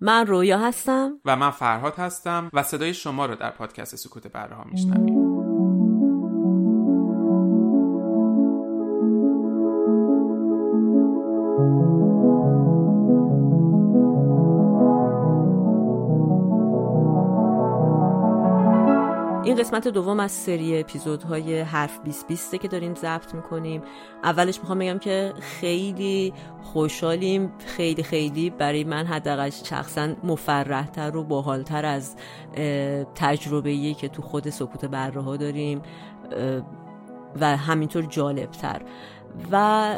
من رویا هستم. و من فرهاد هستم و صدای شما رو در پادکست سکوت بره ها میشنویم قسمت دوم از سری اپیزودهای حرف 2020 که داریم ضبط می‌کنیم. اولش می‌خوام بگم که خیلی خوشحالیم. خیلی خیلی برای من حداقل شخصا مفرحتر و باحالتر از تجربه که تو خود سکوت بره داریم و همینطور جالبتر. و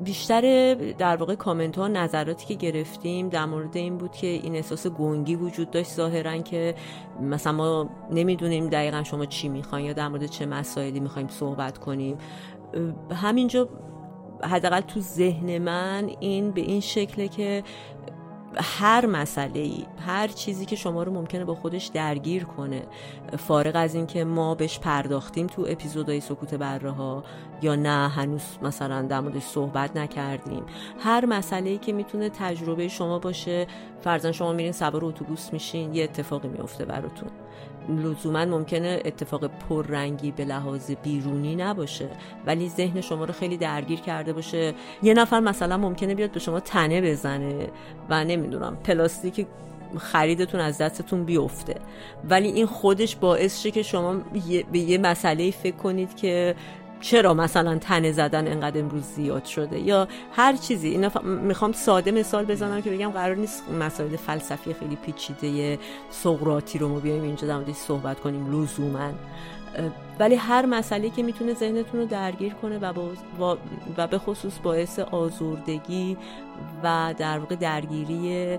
بیشتر در واقع کامنت ها نظراتی که گرفتیم در مورد این بود که این احساس گنگی وجود داشت ظاهرا که مثلا ما نمی‌دونیم دقیقا شما چی می‌خواین یا در مورد چه مسائلی می‌خوایم صحبت کنیم. همینجا حداقل تو ذهن من این به این شکله که هر مسئله ای هر چیزی که شما رو ممکنه با خودش درگیر کنه فارغ از اینکه ما بهش پرداختیم تو اپیزودهای سکوت بره ها یا نه هنوز مثلا در موردش صحبت نکردیم. هر مسئله ای که می‌تونه تجربه شما باشه فرضاً شما میرین سوار اتوبوس میشین یه اتفاقی میفته براتون. لزوما ممکنه اتفاق پررنگی به لحاظ بیرونی نباشه ولی ذهن شما رو خیلی درگیر کرده باشه. یه نفر مثلا ممکنه بیاد به شما تنه بزنه و نمی‌دونم پلاستیک خریدتون از دستتون بیفته. ولی این خودش باعث شه که شما به یه مسئله فکر کنید که چرا مثلا تنه زدن انقدر امروز زیاد شده؟ یا هر چیزی. اینا می‌خوام ساده مثال بزنم که بگم قرار نیست مسائل فلسفی خیلی پیچیده سقراطی رو ما بیایم اینجا در صحبت کنیم لزوما. ولی هر مسئله که می‌تونه ذهنتون رو درگیر کنه و, و به خصوص باعث آزردگی و در واقع درگیری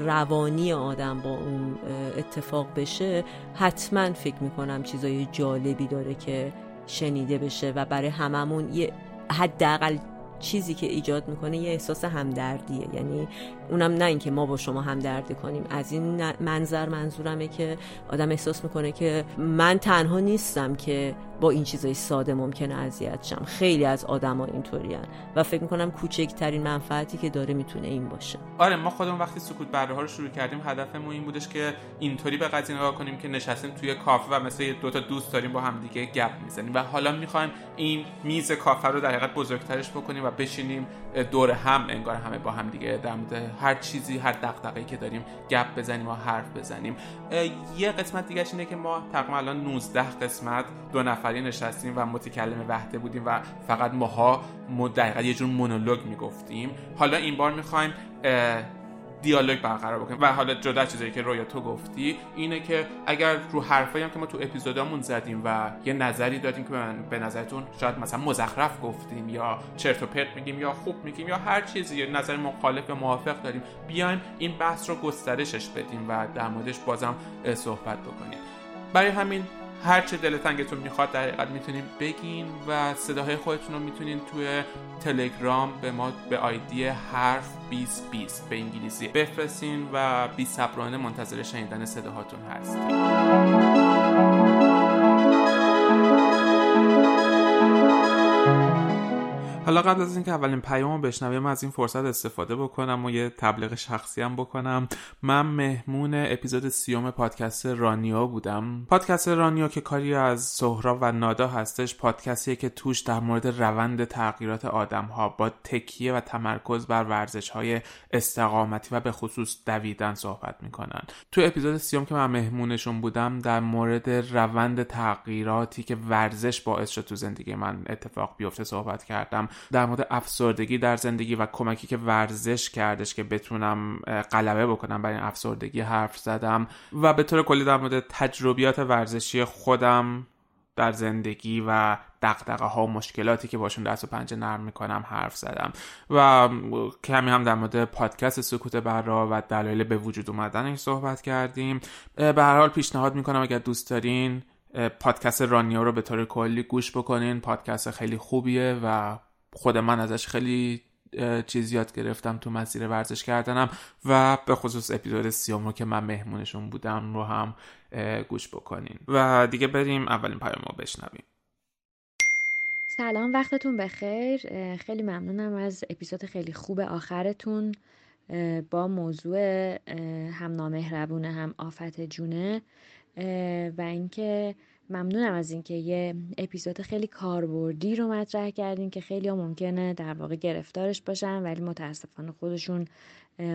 روانی آدم با اون اتفاق بشه حتما فکر می‌کنم چیزای جالبی داره که شنیده بشه و برای هممون یه حداقل چیزی که ایجاد می‌کنه یه احساس همدردیه. یعنی اونم نه اینکه ما با شما همدردی کنیم. از این منظر منظورمه که آدم احساس می‌کنه که من تنها نیستم که با این چیزای ساده ممکنه اذیت شم. خیلی از آدما اینطورین و فکر می‌کنم کوچکترین منفعتی که داره می‌تونه این باشه. آره ما خودمون وقتی سکوت بره رو شروع کردیم هدفمون این بودش که اینطوری به قضیه نگاه کنیم که نشستیم توی کافه و مثل دو تا دوست داریم با هم دیگه گپ می‌زنیم. و حالا می‌خوایم این میز کافه رو در حقیقت بزرگترش بکنیم و بشینیم دور هم انگار همه با هم دیگه در هر چیزی هر دغدغه‌ای که داریم گپ بزنیم و حرف بزنیم. یه قسمت دیگه اینه که ما تقریبا الان 19 قسمت دو نفری نشستیم و متکلم وحده بودیم و فقط ماها دقیقا یه جور مونولوگ می‌گفتیم. حالا این بار می‌خوایم دیالوگ برقرار بکنیم. و حالا جدا چیزایی که رویا تو گفتی اینه که اگر رو حرفایی هم که ما تو اپیزودامون زدیم و یه نظری دادیم که به نظرتون شاید مثلا مزخرف گفتیم یا چرت و پرت میگیم یا خوب میگیم یا هر چیزی یا نظر مخالف یا موافق داریم بیایم این بحث رو گسترشش بدیم و در موردش بازم صحبت بکنیم. برای همین هر چه دل تنگتون می‌خواد در حقیقت می‌تونین بگین و صداهای خودتون رو می‌تونین توی تلگرام به ما به آیدی حرف 2020 به انگلیسی بفرستین و بی صبرانه منتظر شنیدن صداهاتون هست حالا قبل از اینکه اولین پیامو بشنویم از این فرصت استفاده بکنم و یه تبلیغ شخصی هم بکنم. من مهمون اپیزود سیوم پادکست رانیا بودم. پادکست رانیا که کاری از سهراب و نادا هستش پادکستیه که توش در مورد روند تغییرات آدم ها با تکیه و تمرکز بر ورزش های استقامتی و به خصوص دویدن صحبت می‌کنن. تو اپیزود سیوم که من مهمونشون بودم در مورد روند تغییراتی که ورزش باعث شد تو زندگی من اتفاق بیفته صحبت کردم. در مورد افسردگی در زندگی و کمکی که ورزش کردش که بتونم غلبه بکنم برای این افسردگی حرف زدم. و به طور کلی در مورد تجربیات ورزشی خودم در زندگی و دقدقه ها و مشکلاتی که باشون دست و پنجه نرم می‌کنم حرف زدم. و کمی هم در مورد پادکست سکوت برا و دلایل به وجود اومدنش صحبت کردیم. به هر حال پیشنهاد می‌کنم اگر دوست دارین پادکست رانیو رو به طور کلی گوش بکنین. پادکست خیلی خوبیه و خود من ازش خیلی چیز یاد گرفتم تو مسیر ورزش کردنم و به خصوص اپیزود سیوم رو که من مهمونشون بودم رو هم گوش بکنین. و دیگه بریم اولین پیام رو بشنویم. سلام وقتتون بخیر. خیلی ممنونم از اپیزود خیلی خوب آخرتون. با موضوع هم نامهربونه هم آفت جونه. و اینکه ممنونم از اینکه یه اپیزود خیلی کاربردی رو مطرح کردین که خیلی ها ممکنه در واقع گرفتارش باشن ولی متاسفانه خودشون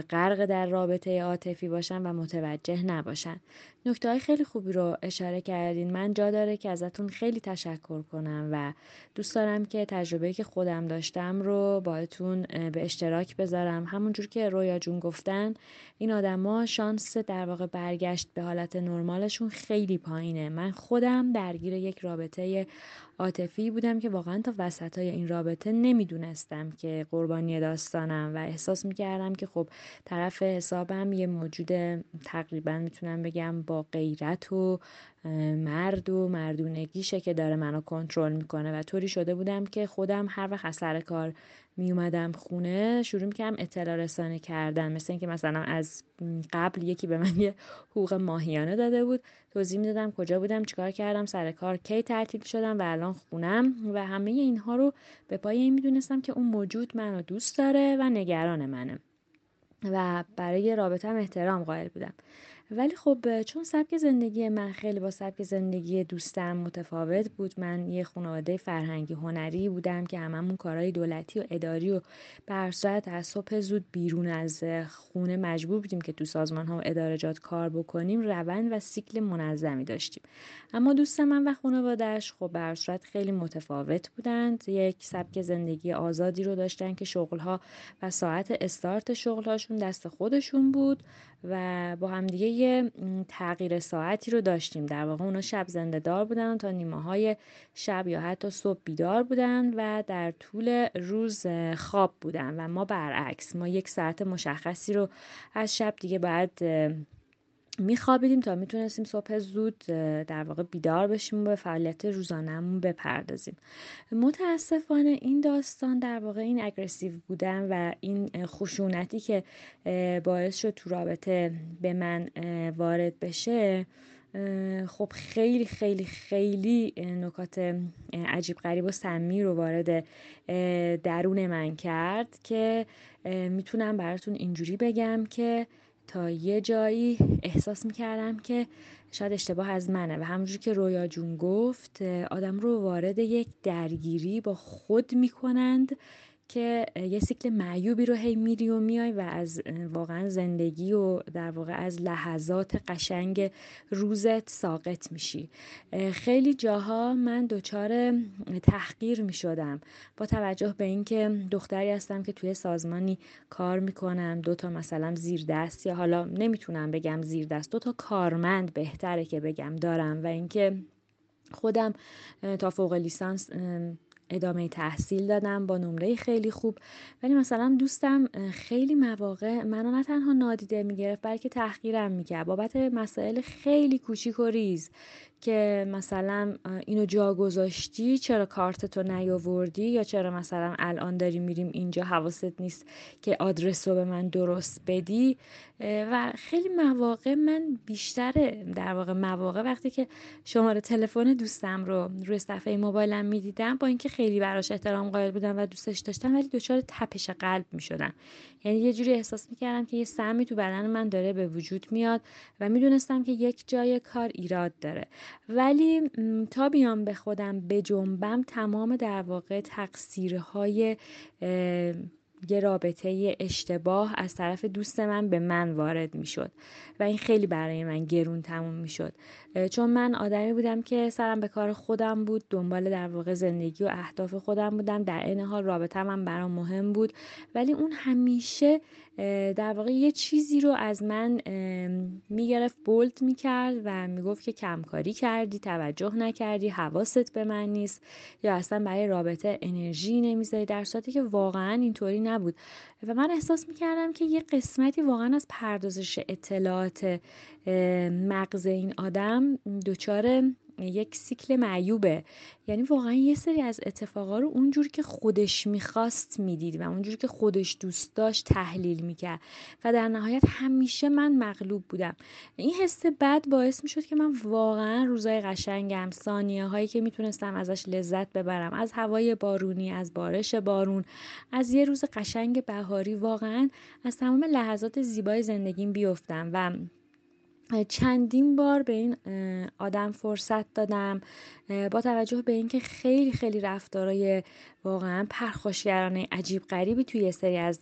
غرق در رابطه عاطفی باشن و متوجه نباشن. نکته های خیلی خوبی رو اشاره کردین. من جا داره که ازتون خیلی تشکر کنم و دوست دارم که تجربه که خودم داشتم رو باهاتون به اشتراک بذارم. همونجور که رویا جون گفتن این آدما شانس در واقع برگشت به حالت نرمالشون خیلی پایینه. من خودم درگیر یک رابطه عاطفی بودم که واقعا تا وسط های این رابطه نمی‌دونستم که قربانی داستانم و احساس می‌کردم که خب طرف حسابم یه موجود تقریبا می‌تونم بگم غیرت و مرد و مردونگیشه که داره منو کنترل می‌کنه. و طوری شده بودم که خودم هر وقت از سر کار می اومدم خونه شروع می‌کردم اطلاع رسانه کردن. مثل اینکه مثلا از قبل یکی به من یه حقوق ماهیانه داده بود. توضیح می‌دادم کجا بودم چیکار کردم سر کار کی تعطیل شدم و الان خونم. و همه اینها رو به پای این می‌دونستم که اون موجود منو دوست داره و نگران منه. و برای رابطم احترام قائل بودم. ولی خب چون سبک زندگی من خیلی با سبک زندگی دوستم متفاوت بود من یه خانواده فرهنگی هنری بودم که هممون کارهای دولتی و اداری و بر صورت از صبح زود بیرون از خونه مجبور بودیم که تو سازمان ها و ادارجات کار بکنیم روند و سیکل منظمی داشتیم. اما دوست من و خانوادهش خب صورت خیلی متفاوت بودند. یک سبک زندگی آزادی رو داشتن که شغلها و ساعت استارت شغلهاشون دست خودشون بود. و با همدیگه یه تغییر ساعتی رو داشتیم. در واقع اونا شب زنده دار بودن تا نیمه های شب یا حتی صبح بیدار بودن و در طول روز خواب بودن و ما برعکس ما یک ساعت مشخصی رو از شب دیگه باید میخوابیدیم تا می‌تونستیم صبح زود در واقع بیدار بشیم و به فعالیت روزانهمون بپردازیم. متاسفانه این داستان در واقع این اگرسیو بودن و این خشونتی که باعث شد تو رابطه به من وارد بشه خب خیلی خیلی خیلی نکات عجیب غریب و سمی رو وارد درون من کرد که می‌تونم براتون اینجوری بگم که تا یه جایی احساس می‌کردم که شاید اشتباه از منه. و همونجور که رویا جون گفت آدم رو وارد یک درگیری با خود می‌کنند که یه سیکل معیوبی رو هی میری و میای و از واقعا زندگی و در واقع از لحظات قشنگ روزت ساقط میشی. خیلی جاها من دچار تحقیر می‌شدم با توجه به اینکه دختری هستم که توی سازمانی کار می‌کنم دو تا مثلا زیر دست یا حالا نمی‌تونم بگم زیر دست دو تا کارمند بهتره که بگم دارم و اینکه خودم تا فوق لیسانس ادامه تحصیل دادم با نمره خیلی خوب. ولی مثلا دوستم خیلی مواقع منو نه تنها نادیده می‌گرفت بلکه تحقیرم می‌کرد. بابت مسائل خیلی کوچیک و ریز. که مثلا اینو جا گذاشتی چرا کارت تو نیاوردی؟ یا چرا مثلا الان داری میریم اینجا؟ حواست نیست که آدرس رو به من درست بدی؟ و خیلی مواقع من بیشتر در واقع مواقع وقتی که شماره تلفن دوستم رو روی صفحه موبایلم می‌دیدم با اینکه خیلی براش احترام قائل بودم و دوستش داشتم ولی دچار تپش قلب می‌شدم. یعنی یه جوری احساس می‌کردم که یه سمی تو بدن من داره به وجود میاد و می‌دونستم که یک جای کار ایراد داره. ولی تا بیام به خودم بجنبم تمام در واقع تقصیرهای یه رابطه اشتباه از طرف دوست من به من وارد می شد و این خیلی برای من گرون تموم می شد چون من آدمی بودم که سرم به کار خودم بود دنبال در واقع زندگی و اهداف خودم بودم در این حال رابطه من برام مهم بود. ولی اون همیشه در واقع یه چیزی رو از من می‌گرفت بولد می‌کرد و می‌گفت که کمکاری کردی توجه نکردی حواست به من نیست یا اصلا برای رابطه انرژی نمی‌ذاری در صورتی که واقعا اینطوری نبود. و من احساس می‌کردم که یه قسمتی واقعا از پردازش اطلاعات مغز این آدم دچار یک سیکل معیوبه. یعنی واقعا یه سری از اتفاقا رو اونجور که خودش می‌خواست می‌دید و اونجور که خودش دوست داشت تحلیل می‌کرد. و در نهایت همیشه من مغلوب بودم. این حس بد باعث می‌شد که من واقعا روزای قشنگم ثانیه هایی که می‌تونستم ازش لذت ببرم از هوای بارونی از بارش بارون از یه روز قشنگ بهاری واقعا از تمام لحظات زیبای زندگیم بیفتم. و چندین بار به این آدم فرصت دادم با توجه به اینکه خیلی خیلی رفتارای واقعا پرخاشگرانه عجیب غریبی توی یه سری از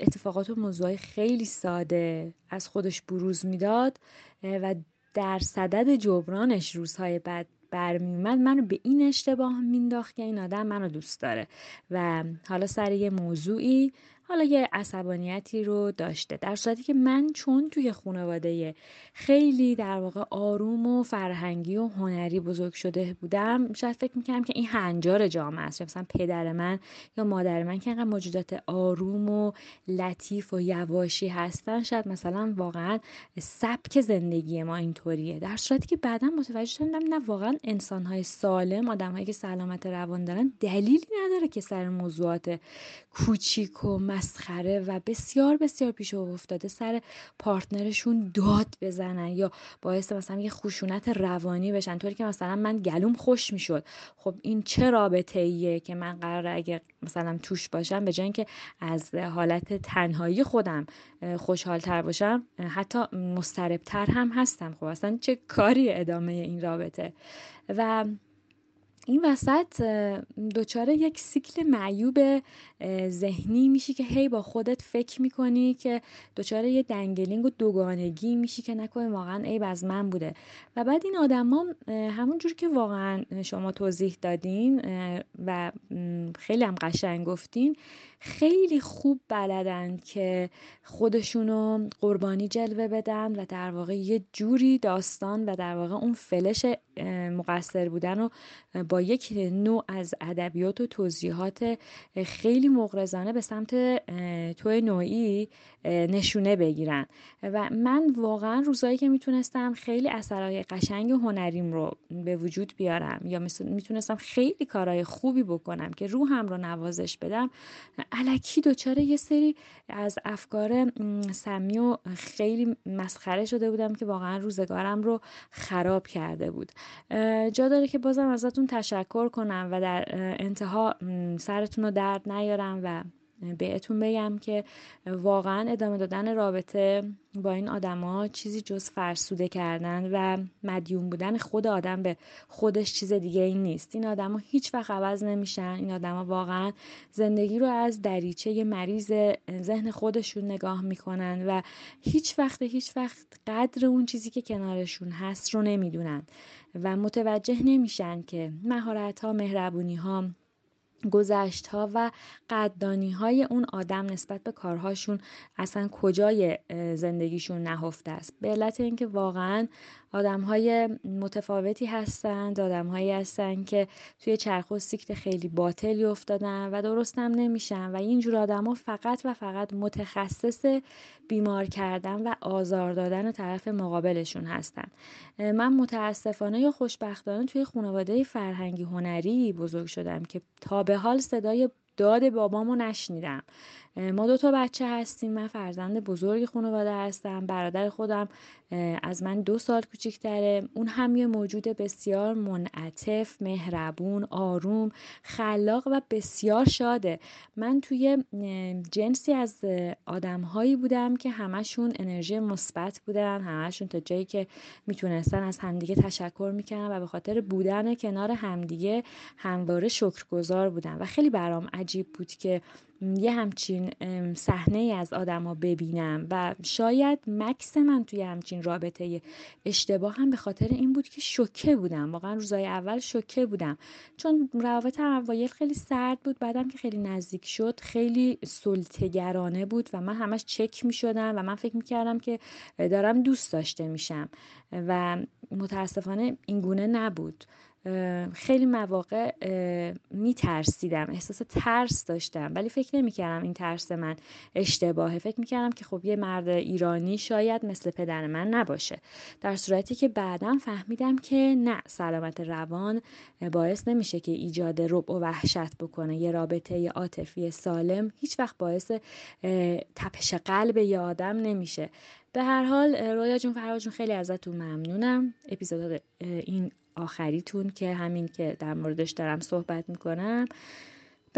اتفاقات و موضوعای خیلی ساده از خودش بروز می‌داد و در صدد جبرانش روزهای بعد برمیومد منو به این اشتباه مینداخت که این آدم منو دوست داره. و حالا سر یه موضوعی حالا یه عصبانیتی رو داشته. در صورتی که من چون توی خانواده خیلی در واقع آروم و فرهنگی و هنری بزرگ شده بودم شاید فکر می‌کنم که این هنجار جامعه است. مثلا پدر من یا مادر من که اینقدر موجودات آروم و لطیف و یواشی هستن شاید مثلا واقعا سبک زندگی ما اینطوریه. در صورتی که بعدا متوجه شدم نه واقعا انسانهای سالم آدمهایی که سلامت روان دارن دلیلی نداره که سر موضوعات کوچیک و مسخره و بسیار بسیار پیش افتاده سر پارتنرشون داد بزنن یا باعث مثلا یه خشونت روانی بشن. طوری که مثلا من گلوم خوش می‌شد. خب این چه رابطه ایه که من قرار اگه مثلا توش باشم؟ به جای که از حالت تنهایی خودم خوشحال تر باشم حتی مستربتر هم هستم. خب اصلا چه کاری ادامه این رابطه؟ و این وسط دچار یک سیکل معیوب ذهنی میشی که هی با خودت فکر می‌کنی که دچار یه دنگلینگ و دوگانگی میشی که نکنه واقعا عیب از من بوده. و بعد این آدما همون جور که واقعا شما توضیح دادین و خیلی هم قشنگ گفتین خیلی خوب بلدن که خودشونو قربانی جلوه بدن و در واقع یه جوری داستان و در واقع اون فلش مقصر بودن رو با یک نوع از ادبیات و توضیحات خیلی مغرضانه به سمت توی نوعی نشونه بگیرن. و من واقعا روزایی که می‌تونستم خیلی اثرهای قشنگ هنریم رو به وجود بیارم یا می‌تونستم خیلی کارهای خوبی بکنم که روحم رو نوازش بدم علکی دچار یه سری از افکار سمی و خیلی مسخره شده بودم که واقعا روزگارم رو خراب کرده بود. جا داره که بازم ازتون تشکر کنم و در انتها سرتون رو درد نیارم و بهتون بگم که واقعا ادامه دادن رابطه با این آدما چیزی جز فرسوده کردن و مدیون بودن خود آدم به خودش چیز دیگه این نیست. این آدما هیچ وقت عوض نمیشن. این آدما واقعا زندگی رو از دریچه مریض ذهن خودشون نگاه می‌کنن و هیچ وقت هیچ وقت قدر اون چیزی که کنارشون هست رو نمی‌دونن و متوجه نمیشن که مهارت ها مهربونی ها گذشت ها و قدردانی های اون آدم نسبت به کارهاشون اصلا کجای زندگیشون نهفته است. به علت اینکه واقعا آدم های متفاوتی هستند آدم هایی هستند که توی چرخ و سیکت خیلی باطلی افتادن و درست هم نمیشن و اینجور آدم ها فقط و فقط متخصص بیمار کردن و آزار دادن طرف مقابلشون هستن. من متاسفانه یا خوشبختانه توی خانواده فرهنگی هنری بزرگ شدم که تا به حال صدای داد بابامو نشنیدم. ما دو تا بچه هستیم. من فرزند بزرگ خانواده هستم. برادر خودم از من دو سال کوچیکتره. اون هم یه موجود بسیار منعطف مهربون آروم خلاق و بسیار شاده. من توی جنسی از آدمهایی بودم که همشون انرژی مثبت بودن. همشون تا جایی که می‌تونستن از همدیگه تشکر می‌کنن و به خاطر بودن کنار همدیگه همواره شکرگزار بودن. و خیلی برام عجیب بود که یه همچین صحنه از آدما ببینم و شاید مکس من توی همچین رابطه اشتباه هم به خاطر این بود که شوکه بودم. واقعا روزای اول شوکه بودم. چون روابط اوایل خیلی سرد بود بعدم که خیلی نزدیک شد خیلی سلطگرانه بود و من همش چک می شدم و من فکر می کردم که دارم دوست داشته میشم و متاسفانه این گونه نبود. خیلی مواقع میترسیدم احساس ترس داشتم ولی فکر نمی‌کردم این ترس من اشتباهه. فکر می‌کردم که خب یه مرد ایرانی شاید مثل پدر من نباشه. در صورتی که بعدا فهمیدم که نه سلامت روان باعث نمیشه که ایجاد رب و وحشت بکنه. یه رابطه عاطفی سالم هیچ وقت باعث تپش قلب یه آدم نمیشه. به هر حال رویا جون فرها جون خیلی ازتون ممنونم. اپیزود این آخریتون که همین که در موردش دارم صحبت می‌کنم.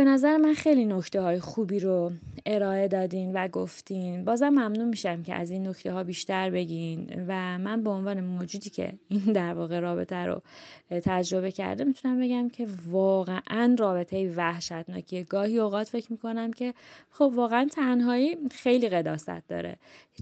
به نظر من خیلی نکته های خوبی رو ارائه دادین و گفتین. بازم ممنون میشم که از این نکته ها بیشتر بگین و من به عنوان موجودی که این در واقع رابطه رو تجربه کرده می‌تونم بگم که واقعا رابطه وحشتناکی. گاهی اوقات فکر می‌کنم که خب واقعا تنهایی خیلی قداست داره.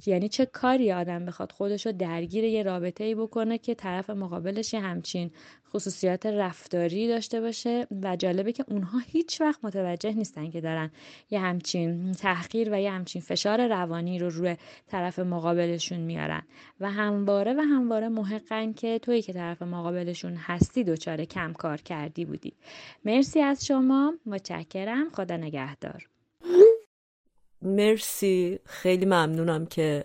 یعنی چه کاری آدم بخواد خودش رو درگیر یه رابطه ای بکنه که طرف مقابلش همچین خصوصیات رفتاری داشته باشه و جالبه که اونها هیچ وقت متوجه نیستن که دارن یه همچین تحقیر و یه همچین فشار روانی رو روی طرف مقابلشون میارن. و همواره و همواره محقن که تویی که طرف مقابلشون هستی دچار کم کار کردی بودی. مرسی از شما. متشکرم. خدا نگهدار. مرسی. خیلی ممنونم که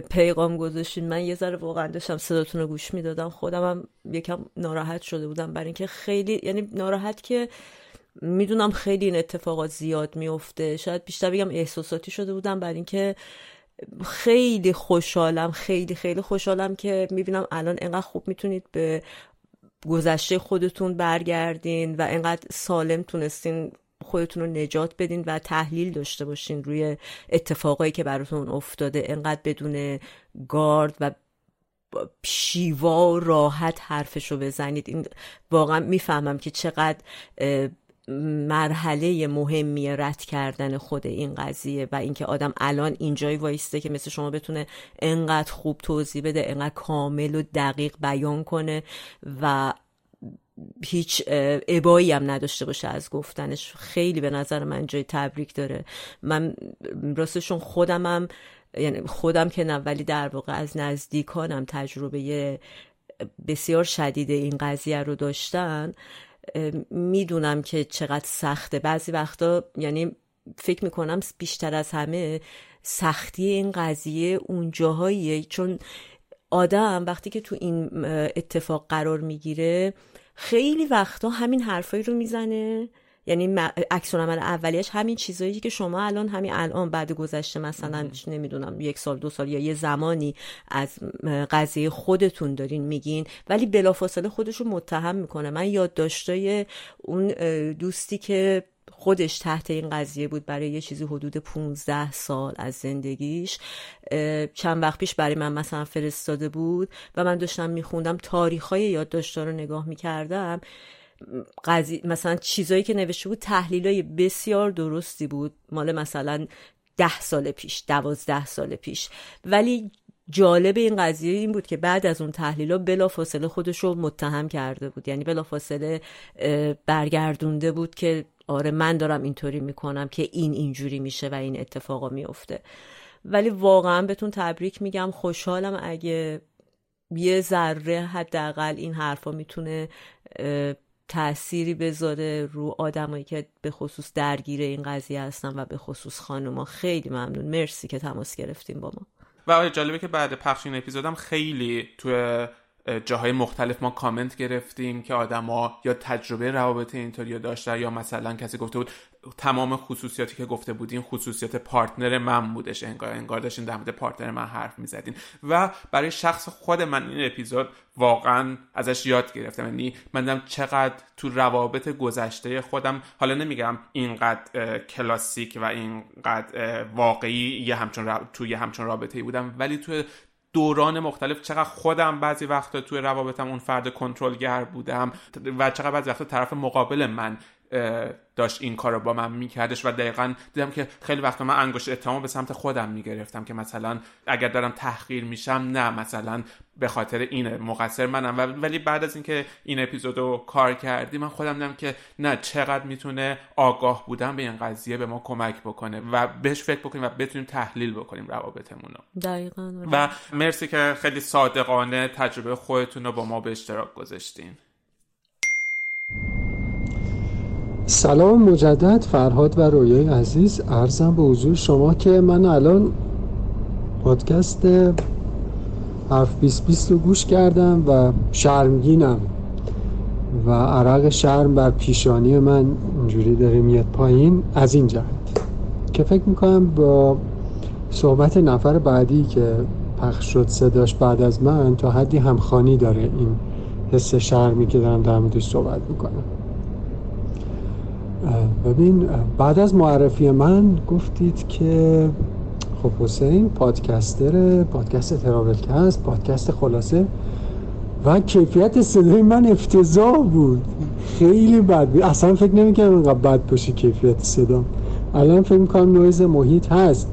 پیغام گذاشتین. من یه ذره واقعا داشتم صداتون رو گوش می‌دادم. خودم هم یکم ناراحت شده بودم. برای اینکه خیلی یعنی ناراحت که می‌دونم خیلی این اتفاقات زیاد میفته شاید بیشتر بگم احساساتی شده بودم. برای اینکه خیلی خوشحالم خیلی خیلی خوشحالم که می‌بینم الان انقدر خوب می‌تونید به گذشته خودتون برگردین و انقدر سالم تونستین خودتون رو نجات بدین و تحلیل داشته باشین روی اتفاقایی که براتون افتاده. انقدر بدون گارد و شیوا و راحت حرفش رو بزنید. این واقعا می‌فهمم که چقدر مرحله مهمی رد کردن خود این قضیه و اینکه آدم الان اینجای وایسته که مثل شما بتونه انقدر خوب توضیح بده انقدر کامل و دقیق بیان کنه و هیچ ابایی هم نداشته باشه از گفتنش. خیلی به نظر من جای تبریک داره. من راستشون خودمم یعنی خودم که نه ولی در واقع از نزدیکانم تجربه بسیار شدید این قضیه رو داشتن می‌دونم که چقدر سخته. بعضی وقتا یعنی فکر می‌کنم بیشتر از همه سختی این قضیه اون جاهاییه. چون آدم وقتی که تو این اتفاق قرار می‌گیره خیلی وقتا همین حرفایی رو می‌زنه. یعنی عکس عمل اولیش همین چیزایی که شما الان همین الان بعد گذشته مثلا نمی‌دونم یک سال دو سال یا یه زمانی از قضیه خودتون دارین میگین ولی بلافاصله خودش رو متهم می‌کنه. من یادداشتای اون دوستی که خودش تحت این قضیه بود برای یه چیزی حدود 15 سال از زندگیش. چند وقت پیش برای من مثلا فرستاده بود و من داشتم میخوندم تاریخ های یادداشت‌ها رو نگاه می‌کردم. قضیه مثلا چیزایی که نوشته بود تحلیل بسیار درستی بود. مال مثلا ده سال پیش دوازده سال پیش. ولی جالب این قضیه این بود که بعد از اون تحلیل ها بلا فاصله خودش رو متهم کرده بود. یعنی بلا فاصله برگردونده بود که آره من دارم اینطوری می‌کنم که این اینجوری میشه و این اتفاقا میفته ولی واقعا بهتون تبریک میگم. خوشحالم اگه یه ذره حداقل این حرفا می‌تونه تأثیری بذاره رو آدمایی که به خصوص درگیر این قضیه هستن و به خصوص خانوما. خیلی ممنون. مرسی که تماس گرفتیم با ما. و جالبه که بعد پخش این اپیزودم خیلی تو جاهای مختلف ما کامنت گرفتیم که آدما یا تجربه روابط اینطوری داشتن یا مثلا کسی گفته بود تمام خصوصیاتی که گفته بودین خصوصیات پارتنر من بودش انگار انگار داشتین در مورد پارتنر من حرف می‌زدین. و برای شخص خود من این اپیزود واقعا ازش یاد گرفتم. یعنی من چقدر تو روابط گذشته خودم حالا نمیگم اینقدر کلاسیک و اینقدر واقعی یه همچون توی همچون رابطه بودم ولی تو دوران مختلف چقدر خودم بعضی وقتا توی روابطم اون فرد کنترلگر بودم و چقدر بعضی وقتا طرف مقابل من داشت این کار رو با من میکردش و دقیقا دیدم که خیلی وقت من انگشت اتهام به سمت خودم می‌گرفتم که مثلا اگر دارم تحقیر میشم نه مثلا به خاطر اینه مقصر منم. ولی بعد از اینکه این اپیزود رو کار کردیم من خودم دیدم که نه چقدر می‌تونه آگاه بودن به این قضیه به ما کمک بکنه و بهش فکر بکنیم و بتونیم تحلیل بکنیم روابطمون رو دقیقا. و مرسی که خیلی صادقانه تجربه خودتون رو با ما به اشتراک گذاشتین. سلام مجدد فرهاد و رویای عزیز. ارزم به حضور شما که من الان پادکست حرف 20 رو گوش کردم و شرمگینم و عرق شرم بر پیشانی من اینجوری داره میاد پایین از این جهت که فکر می‌کنم با صحبت نفر بعدی که پخش شد صداش بعد از من تا حدی همخانی داره این حس شرمی که دارم در موردش صحبت می‌کنم. ببین بعد از معرفی من گفتید که خب حسین پادکستر پادکست تراولکست پادکست خلاصه. و کیفیت صدای من افتضاح بود. خیلی بد بود. اصلا فکر نمی‌کنم اینقدر بد باشه کیفیت صدا. الان فکر می‌کنم نویز محیط هست.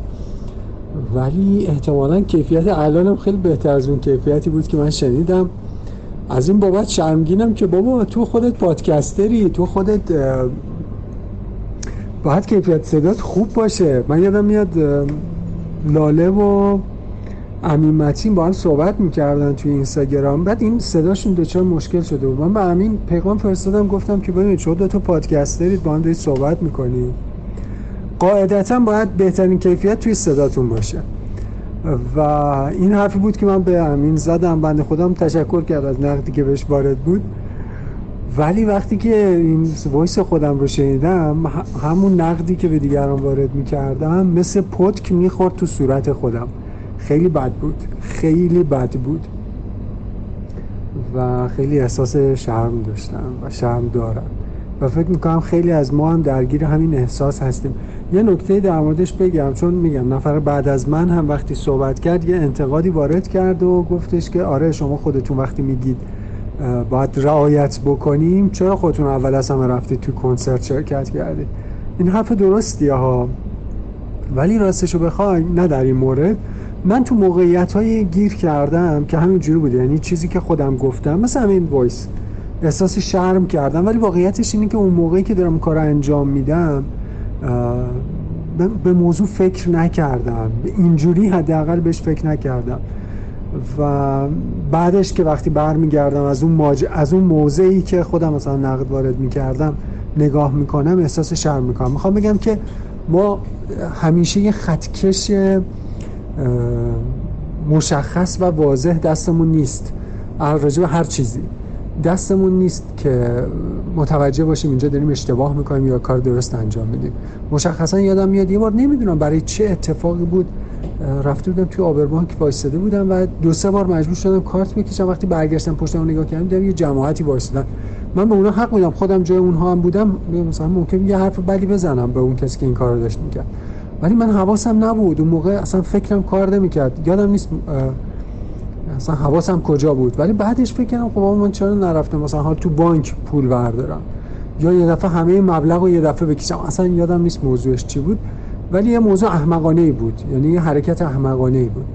ولی احتمالا کیفیت الانم خیلی بهتر از اون کیفیتی بود که من شنیدم. از این بابت شرمگینم که بابا تو خودت پادکستری تو خودت باید کیفیت صدات خوب باشه. من یادم میاد لاله و امین متین با هم صحبت می‌کردن توی اینستاگرام. بعد این صداشون دچار مشکل شده بود. من به امین پیغام فرستادم گفتم که ببینید شما دو تا پادکسترید با هم دارید صحبت می‌کنید قاعدتا باید بهترین کیفیت توی صداتون باشه. و این حرفی بود که من به امین زدم. بنده خودم تشکر کرد از نقدی که بهش وارد بود. ولی وقتی که این وایس خودم رو شنیدم همون نقدی که به دیگران وارد می‌کردم مثل پتک می‌خورد تو صورت خودم. خیلی بد بود. خیلی بد بود. و خیلی احساس شرم داشتم و شرم دارم. و فکر می‌کنم خیلی از ما هم درگیر همین احساس هستیم. یه نکته در موردش بگم چون میگم نفر بعد از من هم وقتی صحبت کرد یه انتقادی وارد کرد و گفتش که آره شما خودتون وقتی میگید باید رعایت بکنیم. چرا خودتون اول از همه رفتید تو کنسرت شرکت کردید این حرف درستیه ها. ولی راستشو بخوای نه در این مورد. من تو موقعیت های گیر کردم که همین جوری بوده. یعنی چیزی که خودم گفتم مثل همین وایس. احساس شرم کردم. ولی واقعیتش اینه که اون موقعی که دارم کار انجام میدم به موضوع فکر نکردم. اینجوری حداقل بهش فکر نکردم. و بعدش که وقتی برمیگردم از اون ماج... از اون موضعی که خودم مثلا نقد وارد می‌کردم نگاه می‌کنم احساس شرم می‌کنم. می‌خوام بگم که ما همیشه یه خطکش مشخص و واضح دستمون نیست. راجع به هر چیزی. دستمون نیست که متوجه باشیم اینجا داریم اشتباه می‌کنیم یا کار درست انجام میدیم. مشخصا یادم میاد یه بار نمی‌دونم برای چه اتفاقی بود رفته بودم توی آبربانک وایساده بودم و دو سه بار مجبور شدم کارت بکشم. وقتی برگشتم پشتم نگاه کردم دیدم یه جماعتی وایسادن من به اونا حق میدم خودم جای اونها هم بودم. مثلا ممکن یه حرف بدی بزنم به اون کسی که این کارو داشت می‌کرد. ولی من حواسم نبود. اون موقع اصلا فکرم کار نمی‌کرد. یادم نیست اصلا حواسم کجا بود. ولی بعدش فکر کردم خب من چرا نرفتم؟ مثلا حال تو بانک پول بردارم. یا یه دفعه همه مبلغ رو یه دفعه بکشم. اصلا یادم نیست موضوعش چی بود. ولی یه موضوع احمقانه ای بود. یعنی یه حرکت احمقانه ای بود.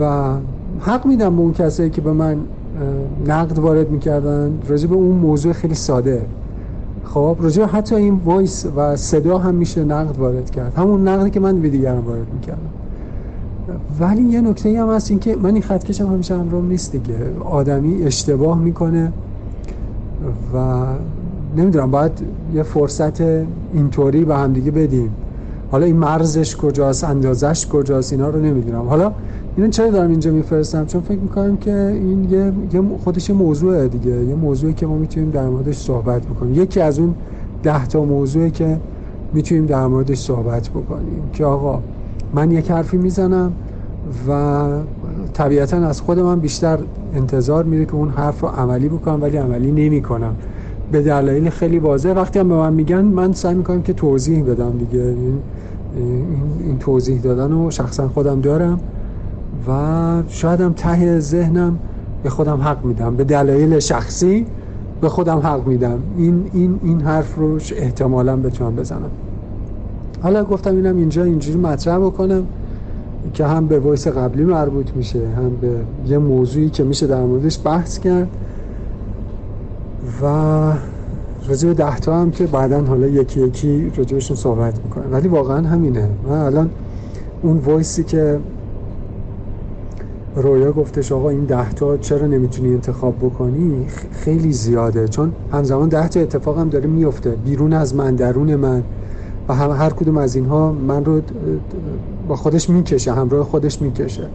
و حق میدم به اون کسایی که به من نقد وارد می‌کردن. راجع به اون موضوع خیلی ساده. خب راجع حتی این وایس و صدا هم میشه نقد وارد کرد. همون نقدی که من به دیگران وارد می‌کردم. ولی یه نکته هم هست این که من این خطکشم همیشه همرام نیست دیگه. آدمی اشتباه می‌کنه و نمی‌دونم باید یه فرصت اینطوری به هم دیگه بدیم. حالا این مرزش کجاست اندازش کجاست اینا رو نمی‌دونم. حالا اینو چرا دارم اینجا میفرستم؟ چون فکر می‌کنم که این یه, یه خودش یه موضوعه دیگه. یه موضوعی که ما می‌تونیم در موردش صحبت بکنیم. یکی از اون ده تا موضوعی که می‌تونیم در موردش صحبت بکنیم که آقا من یک حرفی می‌زنم و طبیعتا از خود من بیشتر انتظار میره که اون حرف رو عملی بکنم ولی عملی نمی‌کنم. به دلایل خیلی واضح. وقتی هم به من میگن من سعی می‌کنم که توضیح بدم دیگه. این, این توضیح دادن رو شخصا خودم دارم و شاید هم ته ذهنم به خودم حق میدم به دلایل شخصی به خودم حق میدم. این, این, این حرف رو احتمالا بتونم بزنم. حالا گفتم اینم اینجا اینجوری مطرح بکنم که هم به voice قبلی مربوط میشه هم به یه موضوعی که میشه در موردش بحث کرد و راجع به ده تا هم که بعدا حالا یکی یکی راجبشون صحبت می‌کنم ولی واقعا همینه. من الان اون voice ی که رویا گفتش آقا این ده تا چرا نمی‌تونی انتخاب بکنی؟ خیلی زیاده. چون همزمان ده تا اتفاق هم داره میفته بیرون از من درون من. و هم هر کدوم از اینها من رو با خودش می‌کشه همراه خودش می‌کشه.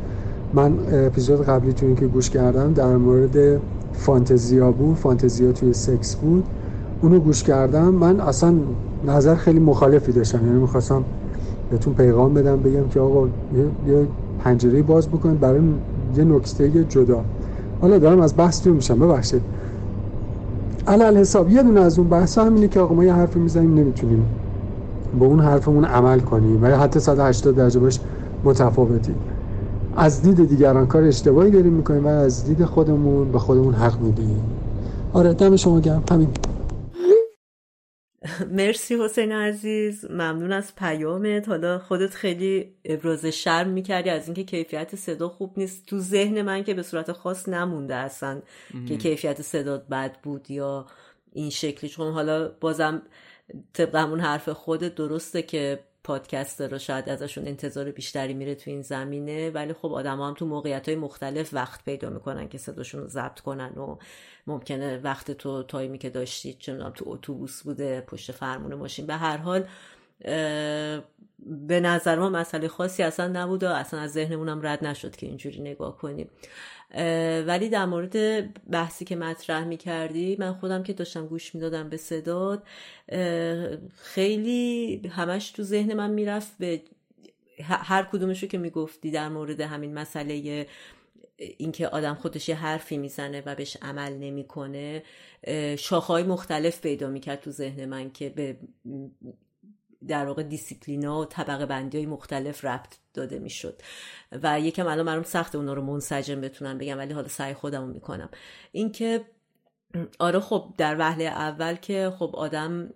من اپیزود قبلی توی که گوش کردم در مورد فانتزیا بود فانتزیا توی سکس بود. اونو گوش کردم من اصلا نظر خیلی مخالفی داشتم. یعنی می‌خواستم بهتون پیغام بدم بگم که آقا یه پنجره باز بکنید برای یه نکته جدا. حالا دارم از بحث تو میشم ببخشید. علال حساب یه دونه از اون بحث همینه که آقا ما یه حرفی می‌زنیم نمی‌تونیم با اون حرفمون عمل کنیم و حتی 180 درجه باش متفاوتیم از دید دیگران کار اشتباهی داریم می‌کنیم و از دید خودمون به خودمون حق میدیم. آره دم شما گرم. همین مرسی حسین عزیز. ممنون از پیامت. حالا خودت خیلی ابراز شرم می‌کردی از اینکه کیفیت صدا خوب نیست. تو ذهن من که به صورت خاص نمونده اصلا که کیفیت صدا بد بود یا این شکلی. چون حالا بازم طبق همون حرف خودت درسته که پادکست رو شاید ازشون انتظار بیشتری میره تو این زمینه. ولی خب آدم هم تو موقعیت های مختلف وقت پیدا می‌کنن که صداشون رو ضبط کنن و ممکنه وقت تو تایمی که داشتید چه تو اتوبوس بوده پشت فرمون ماشین. به هر حال به نظر ما مسئله خاصی اصلا نبود و اصلا از ذهنمونم رد نشد که اینجوری نگاه کنیم. ولی در مورد بحثی که مطرح می کردی من خودم که داشتم گوش می‌دادم به صداد خیلی همش تو ذهن من می‌رفت به هر کدومشو که می‌گفتی در مورد همین مسئله اینکه آدم خودش یه حرفی می‌زنه و بهش عمل نمی‌کنه شاخهای مختلف پیدا می‌کرد تو ذهن من که به در واقع دیسیپلینا و طبقه بندی های مختلف ربط داده می‌شد. و یکم الان برام سخت اونا رو منسجم بتونم بگم ولی حالا سعی خودمو می‌کنم. اینکه آره خب در وهله اول که خب آدم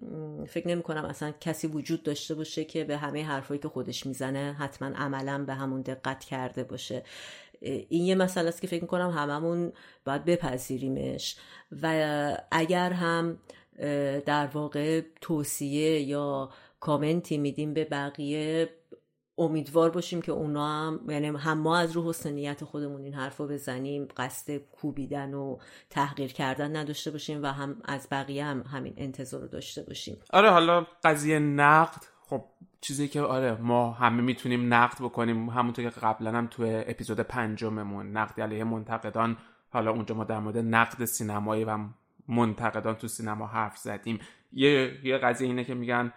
فکر نمی کنم اصلا کسی وجود داشته باشه که به همه حرفایی که خودش می‌زنه حتما عملا به همون دقت کرده باشه. این یه مسئله است که فکر می‌کنم هممون باید بپذیریمش. و اگر هم در واقع توصیه یا کامنتی میدیم به بقیه. امیدوار باشیم که اونا هم یعنی هم ما از رو حسن نیت خودمون این حرف رو بزنیم قصد کوبیدن و تحقیر کردن نداشته باشیم و هم از بقیه هم همین انتظار رو داشته باشیم. آره حالا قضیه نقد خب چیزی که آره ما همه می‌تونیم نقد بکنیم. همونطور که قبلا هم تو اپیزود پنجممون نقد علیه منتقدان حالا اونجا ما در مورد نقد سینمایی و منتقدان تو سینما حرف زدیم. یه یه قضیه اینه که میگن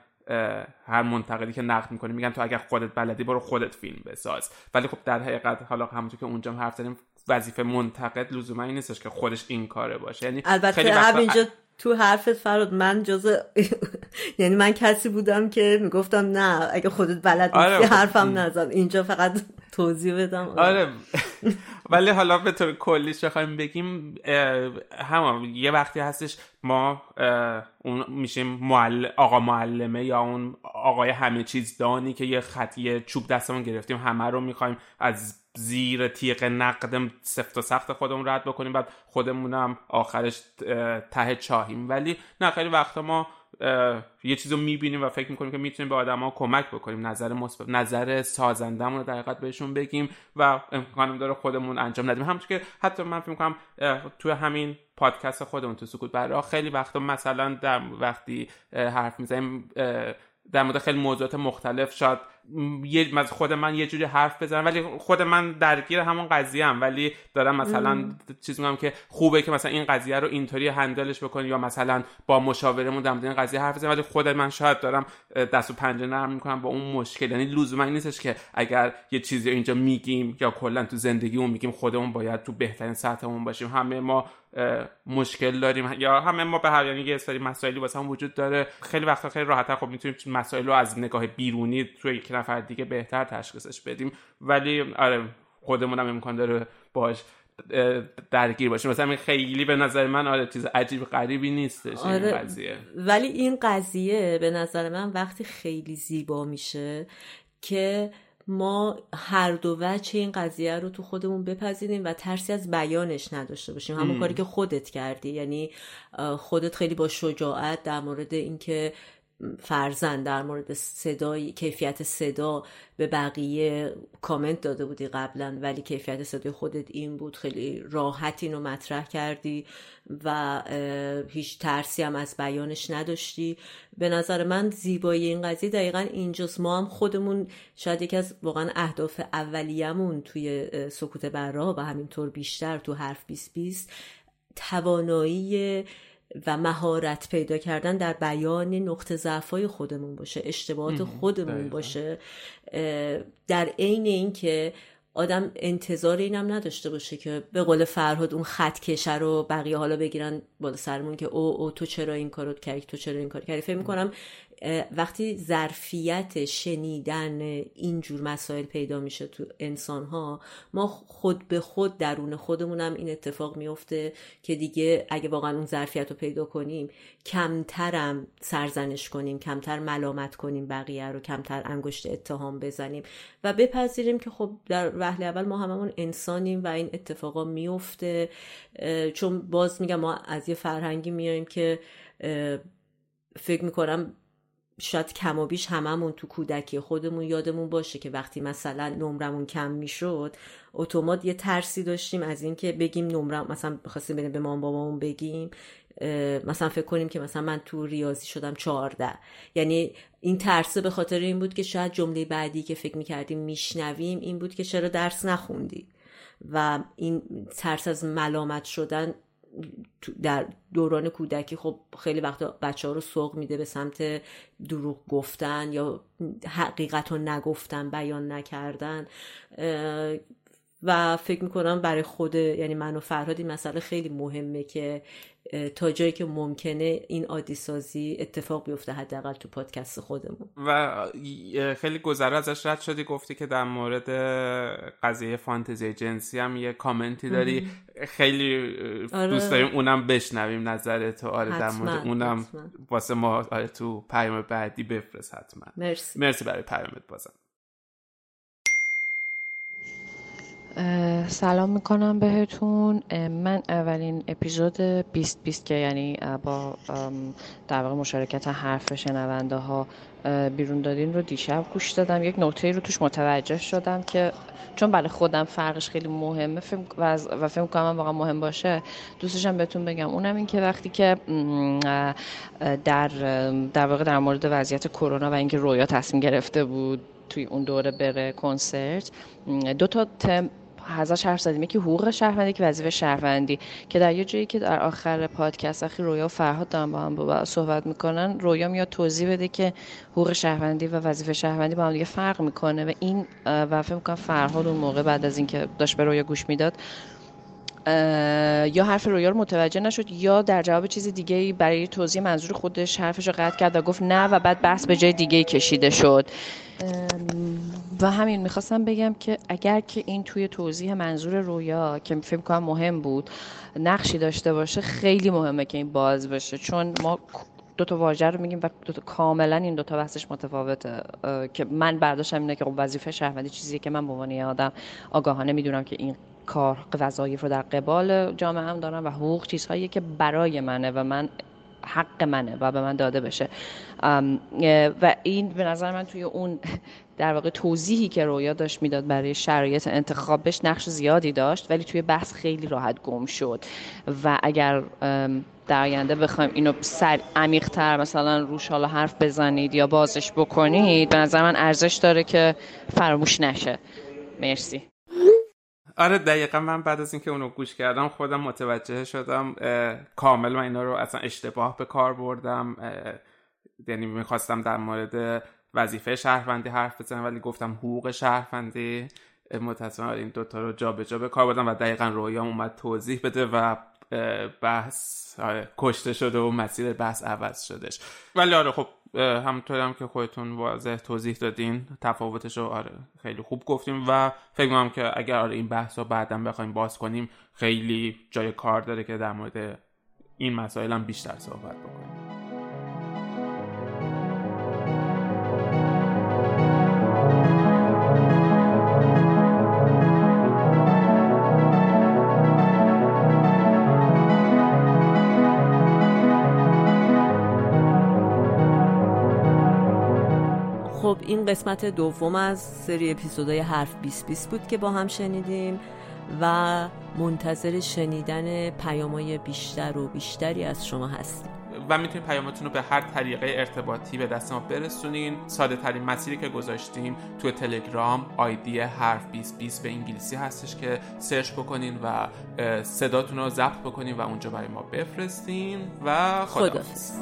هر منتقدی که نقد می‌کنه میگن تو اگر خودت بلدی برو خودت فیلم بساز. ولی خب در حقیقت حالا همونطور که اونجا حرف زدیم وظیفه منتقد لزوما این نیستش که خودش این کاره باشه. یعنی البته همینجا تو حرفت فراد من جز یعنی من کسی بودم که می‌گفتم نه اگه خودت بلد نیستی آره خب. حرفم نزن. اینجا فقط توضیح بدم. آره. ولی حالا به طور کلیش بخوایم بگیم هم یه وقتی هستش ما اون میشیم معل... آقا معلمه یا اون آقای همه چیز دانی که یه خطی چوب دستمون گرفتیم همه رو می‌خوایم از زیر تیغ نقدم سفت و سخت خودمون رد بکنیم بعد خودمونم آخرش ته چاهیم. ولی نه خیلی وقتا ما یه چیزو می‌بینیم و فکر می‌کنیم که می‌تونیم به آدما کمک بکنیم. نظر مثبت نظر سازندمون رو در بهشون بگیم و امکانم داره خودمون انجام ندیم. همونطور که حتی من فکر می‌کنم توی همین پادکست خودمون تو سکوت برای خیلی وقتا مثلا در وقتی حرف می‌زنیم در مورد خیلی موضوعات مختلف شاید یه از خود من یه جوری حرف بزنم ولی خود من درگیر همون قضیه هم ولی دارم مثلا چیز میگم که خوبه که مثلا این قضیه رو اینطوری هندلش بکنی یا مثلا با مشاورمون در مورد این قضیه حرف بزنم ولی خود من شاید دارم دست و پنجه نرم می‌کنم با اون مشکل. یعنی لزوما نیستش که اگر یه چیزی اینجا میگیم یا کلا تو زندگیمون میگیم خودمون باید تو بهترین سطحمون باشیم. همه ما مشکل داریم. یا همه ما به هر یعنی یه سری مسائلی واسه هم وجود داره. خیلی وقتا خیلی راحت‌تر خب می‌تونیم مسائل رو از نگاه بیرونی توی یک نفر دیگه بهتر تشخیصش بدیم. ولی آره خودمون هم امکان داره باش درگیر باشیم. مثلا خیلی به نظر من آره چیز عجیب غریبی نیستش آره این قضیه. ولی این قضیه به نظر من وقتی خیلی زیبا میشه که ما هر دو وجه این قضیه رو تو خودمون بپذیریم و ترسی از بیانش نداشته باشیم. همون کاری که خودت کردی. یعنی خودت خیلی با شجاعت در مورد اینکه فرزن در مورد صدای کیفیت صدا به بقیه کامنت داده بودی قبلا ولی کیفیت صدای خودت این بود خیلی راحت اینو مطرح کردی و هیچ ترسی هم از بیانش نداشتی. به نظر من زیبایی این قضیه دقیقا اینجاست. ما هم خودمون شاید یکی از واقعا اهداف اولیه‌مون توی سکوت برا و همینطور بیشتر تو حرف 2020 توانایی و مهارت پیدا کردن در بیان نقطه ضعفای خودمون باشه اشتباهات خودمون باشه. در عین اینکه آدم انتظار اینم نداشته باشه که به قول فرهاد اون خط کشه رو بقیه حالا بگیرن بالا سرمون که او او تو چرا این کارو کردی؟ تو چرا این کار کردی؟ فکر می‌کنم وقتی ظرفیت شنیدن اینجور مسائل پیدا میشه تو انسان ها ما خود به خود درون خودمونم این اتفاق میفته که دیگه اگه واقعا اون ظرفیت رو پیدا کنیم کمترم سرزنش کنیم کمتر ملامت کنیم بقیه رو کمتر انگشت اتهام بزنیم و بپذیریم که خب در وهله اول ما هممون انسانیم و این اتفاقا میفته. چون باز میگم ما از یه فرهنگی میایم که فکر می‌کنم شاید کم و بیش هممون تو کودکی خودمون یادمون باشه که وقتی مثلا نمرمون کم می‌شد اتومات یه ترسی داشتیم از اینکه بگیم نمرم مثلا بخواستیم بریم به مام بابامون بگیم مثلا فکر کنیم که مثلا من تو ریاضی شدم چهارده. یعنی این ترسه به خاطر این بود که شاید جمله بعدی که فکر می‌کردیم میشنویم این بود که چرا درس نخوندی؟ و این ترس از ملامت شدن در دوران کودکی خب خیلی وقتا بچه ها رو سوق میده به سمت دروغ گفتن یا حقیقت رو نگفتن بیان نکردن. و فکر می‌کنم برای خود یعنی من و فرهاد این مسئله خیلی مهمه که تا جایی که ممکنه این عادی سازی اتفاق بیفته حداقل تو پادکست خودمون. و خیلی گذره ازش رد شدی گفتی که در مورد قضیه فانتزی جنسی هم یه کامنتی داری. خیلی آره. دوست داریم اونم بشنویم نظرت. آره در مورد اونم واسه ما آره تو پیام بعدی بفرست حتما. مرسی. مرسی برای پیامت بازم. سلام می‌کنم بهتون. من اولین اپیزود 2020 که یعنی با در واقع مشارکت حرف شنونده ها بیرون دادین رو دیشب گوش دادم. یک نکته رو توش متوجه شدم که چون برای خودم فرقش خیلی مهمه و فکر کنم واقعا مهم باشه دوستشم بهتون بگم. اونم این که وقتی که در در واقع در مورد وضعیت کرونا و اینکه رویا تصمیم گرفته بود توی اون دوره بره کنسرت دو تا تم ازش حرف زدیم یکی حقوق شهروندی که وظیفه شهروندی. که در یه جایی که در آخر پادکست اخی رویا و فرهاد دارن با هم صحبت می‌کنن رویا میاد توضیح بده که حقوق شهروندی و وظیفه شهروندی با هم دیگه فرق می‌کنه. و این و فکر می‌کنم فرهاد اون موقع بعد از اینکه داشت به رویا گوش می‌داد یا حرف رویا رو متوجه نشد یا در جواب چیز دیگه برای توضیح منظور خودش حرفش رو قطع کرد و گفت نه و بعد بحث به جای دیگه کشیده شد. و همین می‌خواستم بگم که اگر که این توی توضیح منظور رویا که فکر کنم مهم بود نقشی داشته باشه خیلی مهمه که این باز بشه. چون ما دو تا واژه رو میگیم و دو تا کاملا این دو تا بحثش متفاوته. که من برداشتم اینه که خب وظیفه شهروندی چیزیه که من به عنوان آدم آگاهانه می‌دونم که این کار وظایف رو در قبال جامعه هم دارم و حقوق چیزهایی که برای منه و من حق منه و به من داده بشه. و این به نظر من توی اون در واقع توضیحی که رویا داشت می‌داد برای شرایط انتخابش نقش زیادی داشت ولی توی بحث خیلی راحت گم شد. و اگر در آینده بخوایم اینو سر تر مثلا روش حالا حرف بزنید یا بازش بکنید به نظر من ارزش داره که فراموش نشه. مرسی. آره دقیقا من بعد از اینکه اونو گوش کردم خودم متوجه شدم کامل من اینا رو اصلا اشتباه به کار بردم یعنی می‌خواستم در مورد وظیفه شهروندی حرف بزنم ولی گفتم حقوق شهروندی. متاسفانه این دوتا رو جابجا جا به کار بردم و دقیقا رویام اومد توضیح بده و بحث آره، کشته شده و مسیر بحث عوض شدش. ولی آره خب همونطور هم که خودتون واضح توضیح دادین تفاوتش رو آره خیلی خوب گفتیم و فکر می‌کنم که اگر آره این بحث رو بعدا بخوایم باز کنیم خیلی جای کار داره که در مورد این مسائل هم بیشتر صحبت بکنیم. این قسمت دوم از سری اپیزودهای حرف 2020 بود که با هم شنیدیم و منتظر شنیدن پیامای بیشتر و بیشتری از شما هستیم. و می‌تونید پیامتون رو به هر طریقه ارتباطی به دست ما برسونین. ساده ترین مسیری که گذاشتیم تو تلگرام آیدی حرف 2020 به انگلیسی هستش که سرچ بکنین و صداتون رو ضبط بکنین و اونجا برای ما بفرستین. و خداحافظ.